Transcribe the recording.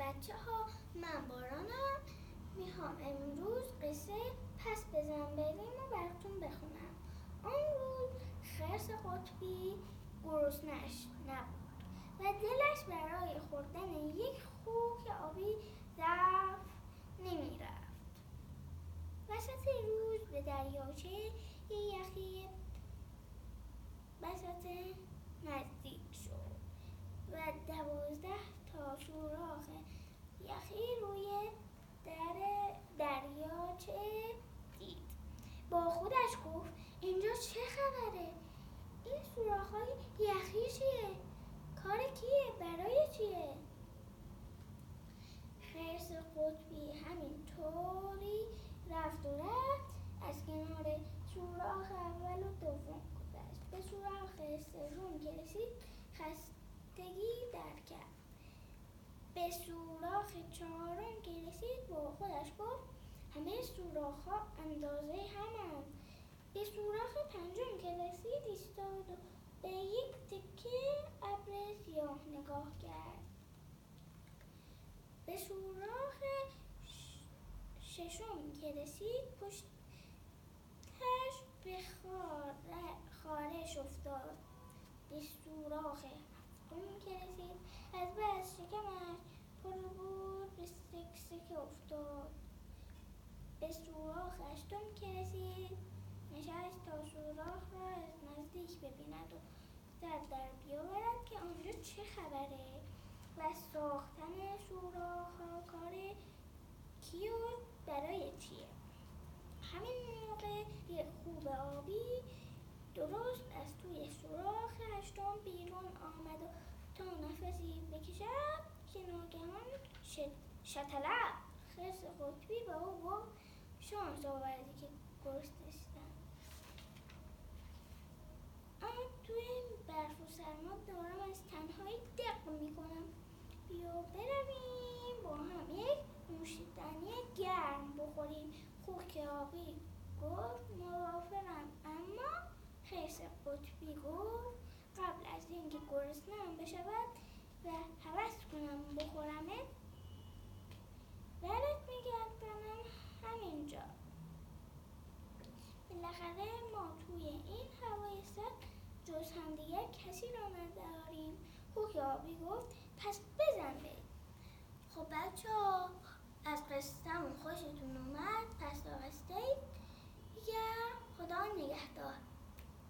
بچه ها من بارانم. می‌خوام امروز قصه پس بزن بریم و براتون بخونم. آن روز خرس قطبی گرسنش نبود و دلش برای خوردن یک خوک آبی ضعف نمی‌رفت. وسط روز به دریاچه یخی بسط نزدیک شد و دوازده تا سوراخ یخی روی در دریاچه دید با خودش گفت اینجا چه خبره این سوراخ های یخی چیه کار کیه برای چیه؟ خرس قطبی همین طوری رفت و رفت. از کنار سوراخ اول و دوم گذشت. به سوراخ سوم که رسید خستگی در کرد. به سوراخ چهارم که رسید با خودش گفت همه سوراخ ها اندازه همند. به سوراخ پنجم که رسید ایستاد و به یک تکه سیاه نگاه کرد؟ به سوراخ ششم که رسید پشتش به خارش افتاد. به سوراخ هفتم که رسید از بس شکمش پر بود به سکسک افتاد. به سوراخ هشتم که رسید نشست تا سوراخ را از نزدیک ببیند و زد در بیاورد که آنجا چه خبره و ساختن سوراخ ها کار کی و برای چیه. همین موقع یه خوب آبی درست از توی سوراخ هشتم بیرون آمد و تا نفسی بکشد که ناگهان شتلق خرس قطبی به او گفت شانس آوردی که گرسنشتم اما توی این برف و سرما دارم از تنهایی دق می‌کنم. بیا برویم. با هم یک نوشیدنی گرم بخوریم. خوک آبی گفت موافقم. اما خرس قطبی گفت قبل از اینکه گرسنهام بشود و هوس کنم بخورمت برت میگردانم همینجا. بالاخره ما توی این هوای سرد جز همدیگر کسی را نداریم. خوک